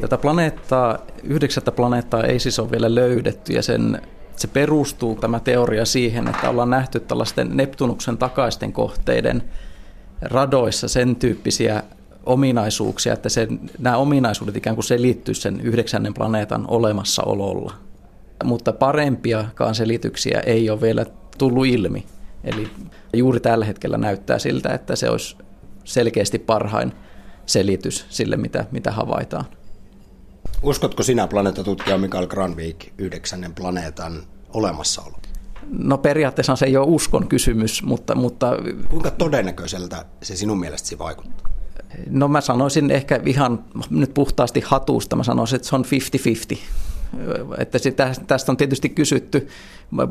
Tätä planeettaa, yhdeksättä planeettaa ei siis ole vielä löydetty ja sen, se perustuu tämä teoria siihen, että ollaan nähty tällaisten Neptunuksen takaisten kohteiden radoissa sen tyyppisiä ominaisuuksia, että se, nämä ominaisuudet ikään kuin selittyy sen yhdeksännen planeetan olemassaololla. Mutta parempiakaan selityksiä ei ole vielä tullut ilmi. Eli juuri tällä hetkellä näyttää siltä, että se olisi selkeästi parhain selitys sille, mitä, mitä havaitaan. Uskotko sinä planeettatutkija Mikael Granvik yhdeksännen planeetan olemassaolo? No periaatteessa se ei ole uskon kysymys, mutta... mutta Kuinka todennäköiseltä se sinun mielestäsi vaikuttaa? No mä sanoisin ehkä ihan nyt puhtaasti hatusta, mä sanoisin, että se on 50-50. Että tästä on tietysti kysytty,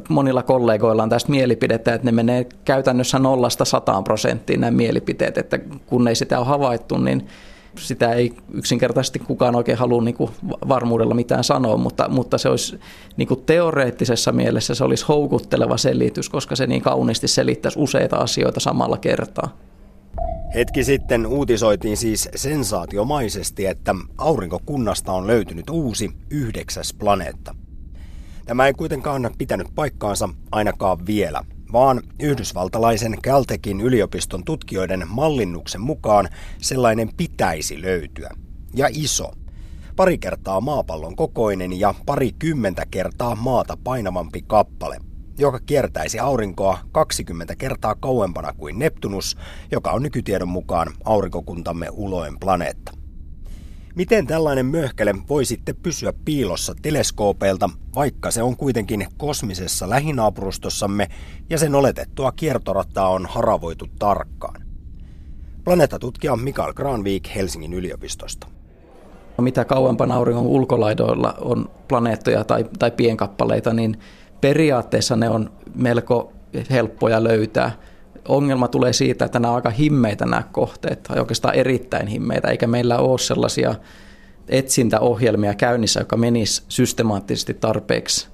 monilla kollegoilla on tästä mielipidettä, että ne menee käytännössä nollasta sataan prosenttiin nämä mielipiteet, että kun ei sitä ole havaittu, niin sitä ei yksinkertaisesti kukaan oikein halua niin kuin varmuudella mitään sanoa, mutta, mutta se olisi niin kuin teoreettisessa mielessä se olisi houkutteleva selitys, koska se niin kauniisti selittäisi useita asioita samalla kertaa. Hetki sitten uutisoitiin siis sensaatiomaisesti, että aurinkokunnasta on löytynyt uusi yhdeksäs planeetta. Tämä ei kuitenkaan pitänyt paikkaansa ainakaan vielä, vaan yhdysvaltalaisen Caltechin yliopiston tutkijoiden mallinnuksen mukaan sellainen pitäisi löytyä. Ja iso. Pari kertaa maapallon kokoinen ja pari kymmentä kertaa maata painavampi kappale – joka kiertäisi aurinkoa 20 kertaa kauempana kuin Neptunus, joka on nykytiedon mukaan aurinkokuntamme uloin planeetta. Miten tällainen möhkele voi sitten pysyä piilossa teleskoopeilta, vaikka se on kuitenkin kosmisessa lähinaapurustossamme ja sen oletettua kiertorataa on haravoitu tarkkaan? Planeettatutkija Mikael Granvik Helsingin yliopistosta. Mitä kauempana auringon ulkolaidoilla on planeettoja tai, tai pienkappaleita, niin periaatteessa ne on melko helppoja löytää. Ongelma tulee siitä, että nämä on aika himmeitä nämä kohteet, tai oikeastaan erittäin himmeitä, eikä meillä ole sellaisia etsintäohjelmia käynnissä, joka menisi systemaattisesti tarpeeksi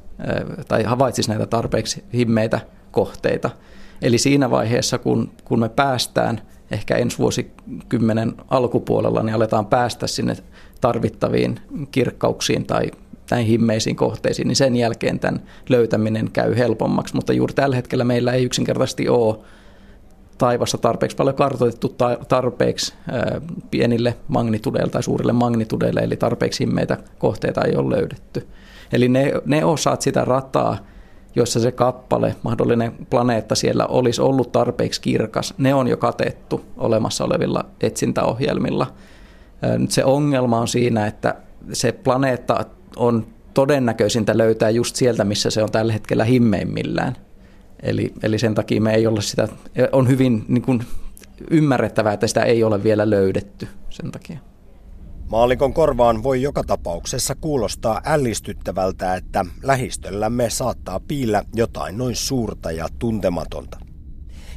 tai havaitsisi näitä tarpeeksi himmeitä kohteita. Eli siinä vaiheessa, kun, kun me päästään ehkä ensi vuosikymmenen alkupuolella, niin aletaan päästä sinne tarvittaviin kirkkauksiin tai näihin himmeisiin kohteisiin, niin sen jälkeen tämän löytäminen käy helpommaksi. Mutta juuri tällä hetkellä meillä ei yksinkertaisesti ole taivassa tarpeeksi paljon kartoitettu tarpeeksi pienille magnitudeille tai suurille magnitudeille, eli tarpeeksi himmeitä kohteita ei ole löydetty. Eli ne, ne osat sitä rataa, joissa se kappale, mahdollinen planeetta siellä olisi ollut tarpeeksi kirkas, ne on jo katettu olemassa olevilla etsintäohjelmilla. Se ongelma on siinä, että se planeetta on todennäköisintä löytää just sieltä, missä se on tällä hetkellä himmeimmillään. Eli, eli sen takia me ei olla sitä, on hyvin niin kuin ymmärrettävää, että sitä ei ole vielä löydetty sen takia. Maalikon korvaan voi joka tapauksessa kuulostaa ällistyttävältä, että lähistöllämme saattaa piillä jotain noin suurta ja tuntematonta.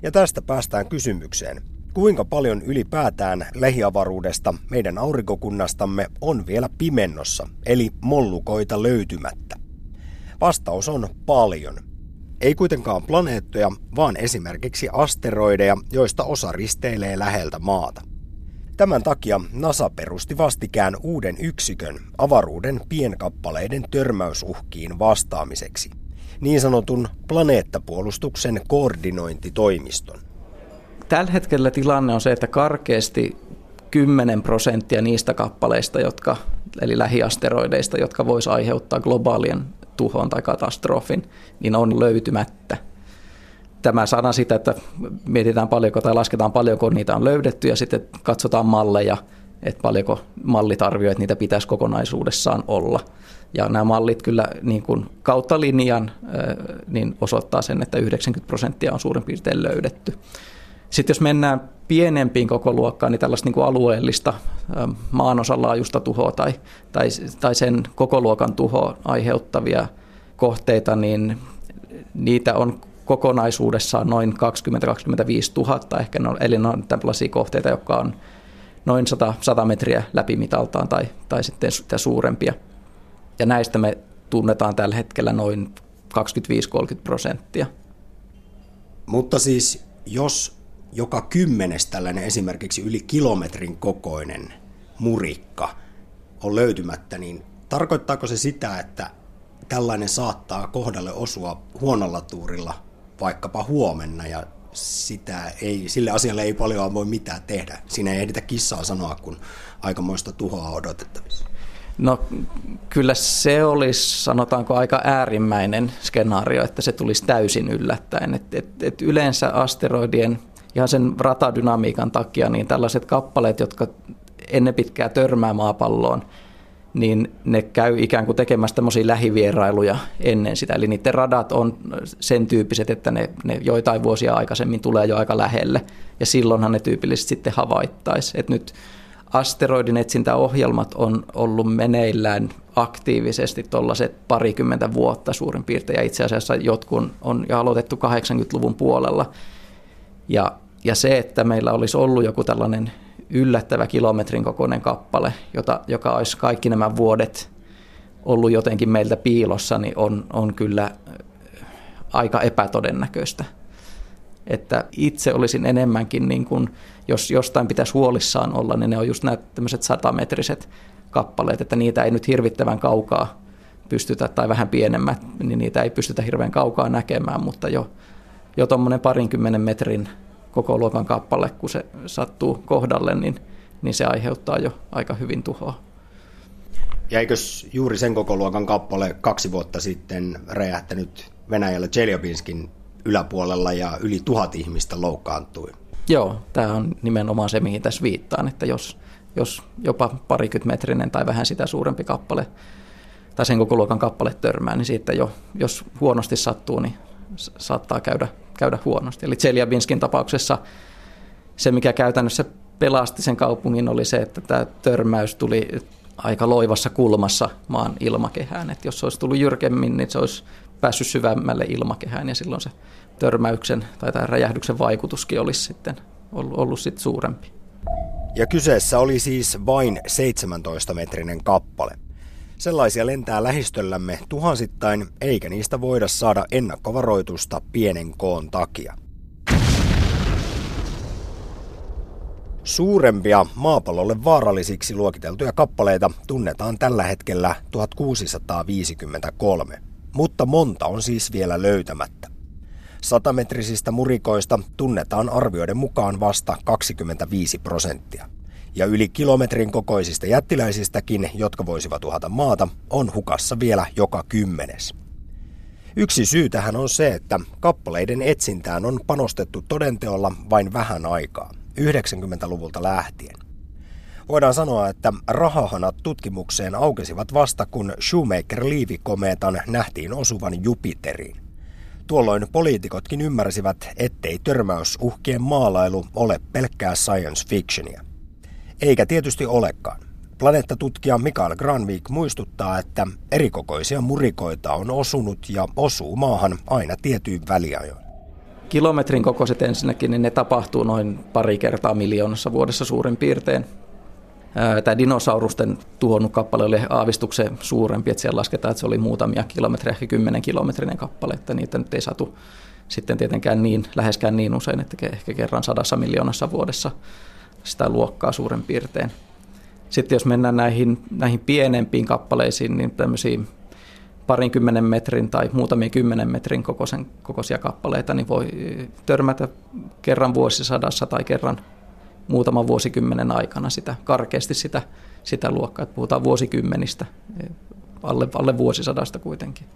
Ja tästä päästään kysymykseen, Kuinka paljon ylipäätään lähiavaruudesta meidän aurinkokunnastamme on vielä pimennossa, eli mollukoita löytymättä? Vastaus on paljon. Ei kuitenkaan planeettoja, vaan esimerkiksi asteroideja, joista osa risteilee läheltä maata. Tämän takia NASA perusti vastikään uuden yksikön avaruuden pienkappaleiden törmäysuhkiin vastaamiseksi, niin sanotun planeettapuolustuksen koordinointitoimiston. Tällä hetkellä tilanne on se, että karkeasti 10 prosenttia niistä kappaleista, jotka, eli lähiasteroideista, jotka voisi aiheuttaa globaalien tuhon tai katastrofin, niin on löytymättä. Tämä saadaan sitä, että mietitään paljonko tai lasketaan paljonko niitä on löydetty ja sitten katsotaan malleja, että paljonko mallit arvioivat, että niitä pitäisi kokonaisuudessaan olla. Ja nämä mallit kyllä niin kuin kautta linjan niin osoittaa sen, että 90 prosenttia on suurin piirtein löydetty. Sitten jos mennään pienempiin koko luokkaan, niin tällaista niin kuin alueellista maanosan laajuista tuhoa tai, tai, tai sen koko luokan tuhoa aiheuttavia kohteita, niin niitä on kokonaisuudessaan noin 20-25 000 ehkä, no, eli ne on tällaisia kohteita, jotka on noin 100, 100 metriä läpimitaltaan tai, tai sitten sitä suurempia. Ja näistä me tunnetaan tällä hetkellä noin 25-30 prosenttia. Mutta siis jos joka kymmenes tällainen esimerkiksi yli kilometrin kokoinen murikka on löytymättä, niin tarkoittaako se sitä, että tällainen saattaa kohdalle osua huonolla tuurilla vaikkapa huomenna ja sitä ei, sille asialle ei paljon voi mitään tehdä. Siinä ei ehditä kissaa sanoa, kun aikamoista tuhoa odotettavissa. No kyllä se olisi, sanotaanko, aika äärimmäinen skenaario, että se tulisi täysin yllättäen. Et, et, et yleensä asteroidien ihan sen ratadynamiikan takia, niin tällaiset kappaleet, jotka ennen pitkää törmää maapalloon, niin ne käy ikään kuin tekemässä tämmöisiä lähivierailuja ennen sitä. Eli niiden radat on sen tyyppiset, että ne, ne joitain vuosia aikaisemmin tulee jo aika lähelle, ja silloinhan ne tyypillisesti sitten havaittaisi. Et nyt asteroidin etsintäohjelmat on ollut meneillään aktiivisesti tuollaiset parikymmentä vuotta suurin piirtein, ja itse asiassa jotkut on jo aloitettu 80-luvun puolella. Ja, ja se, että meillä olisi ollut joku tällainen yllättävä kilometrin kokoinen kappale, jota, joka olisi kaikki nämä vuodet ollut jotenkin meiltä piilossa, niin on, on kyllä aika epätodennäköistä. Että itse olisin enemmänkin, niin kuin, jos jostain pitäisi huolissaan olla, niin ne on just nämä tämmöiset satametriset kappaleet, että niitä ei nyt hirvittävän kaukaa pystytä, tai vähän pienemmät, niin niitä ei pystytä hirveän kaukaa näkemään, mutta jo, jo tuommoinen parinkymmenen metrin koko luokan kappale, kun se sattuu kohdalle, niin, niin se aiheuttaa jo aika hyvin tuhoa. Ja eikös juuri sen koko luokan kappale kaksi vuotta sitten räjähtänyt Venäjällä Chelyabinskin yläpuolella ja yli tuhat ihmistä loukkaantui? Joo, tämä on nimenomaan se, mihin tässä viittaan, että jos, jos jopa parikymmenmetrinen tai vähän sitä suurempi kappale tai sen koko luokan kappale törmää, niin siitä jo, jos huonosti sattuu, niin saattaa käydä käydä huonosti. Eli Tseljabinskin tapauksessa se, mikä käytännössä pelasti sen kaupungin, oli se, että tämä törmäys tuli aika loivassa kulmassa maan ilmakehään. Että jos se olisi tullut jyrkemmin, niin se olisi päässyt syvemmälle ilmakehään ja silloin se törmäyksen tai tämän räjähdyksen vaikutuskin olisi sitten ollut, ollut sitten suurempi. Ja kyseessä oli siis vain 17-metrinen kappale. Sellaisia lentää lähistöllämme tuhansittain, eikä niistä voida saada ennakkovaroitusta pienen koon takia. Suurempia maapallolle vaarallisiksi luokiteltuja kappaleita tunnetaan tällä hetkellä 1653, mutta monta on siis vielä löytämättä. Satametrisistä murikoista tunnetaan arvioiden mukaan vasta 25 prosenttia ja yli kilometrin kokoisista jättiläisistäkin, jotka voisivat uhata maata, on hukassa vielä joka kymmenes. Yksi syy tähän on se, että kappaleiden etsintään on panostettu todenteolla vain vähän aikaa, 90-luvulta lähtien. Voidaan sanoa, että rahahanat tutkimukseen aukesivat vasta kun Shoemaker-liivikomeetan nähtiin osuvan Jupiteriin. Tuolloin poliitikotkin ymmärsivät, ettei törmäysuhkien maalailu ole pelkkää science fictionia. Eikä tietysti olekaan. Planeettatutkija Mikael Granvik muistuttaa, että erikokoisia murikoita on osunut ja osuu maahan aina tietyin väliajoin. Kilometrin kokoiset ensinnäkin, niin ne tapahtuu noin pari kertaa miljoonassa vuodessa suurin piirtein. Tämä dinosaurusten tuhonnut kappale oli aavistuksen suurempi, että siellä lasketaan, että se oli muutamia kilometriä, ehkä kymmenen kilometrinen kappale, että niitä nyt ei satu sitten tietenkään niin, läheskään niin usein, että ehkä kerran sadassa miljoonassa vuodessa sitä luokkaa suurin piirtein. Sitten jos mennään näihin, näihin pienempiin kappaleisiin, niin tämmöisiä parinkymmenen metrin tai muutamia kymmenen metrin kokoisen, kokoisia kappaleita, niin voi törmätä kerran vuosisadassa tai kerran muutaman vuosikymmenen aikana sitä, karkeasti sitä, sitä luokkaa. Että puhutaan vuosikymmenistä, alle, alle vuosisadasta kuitenkin.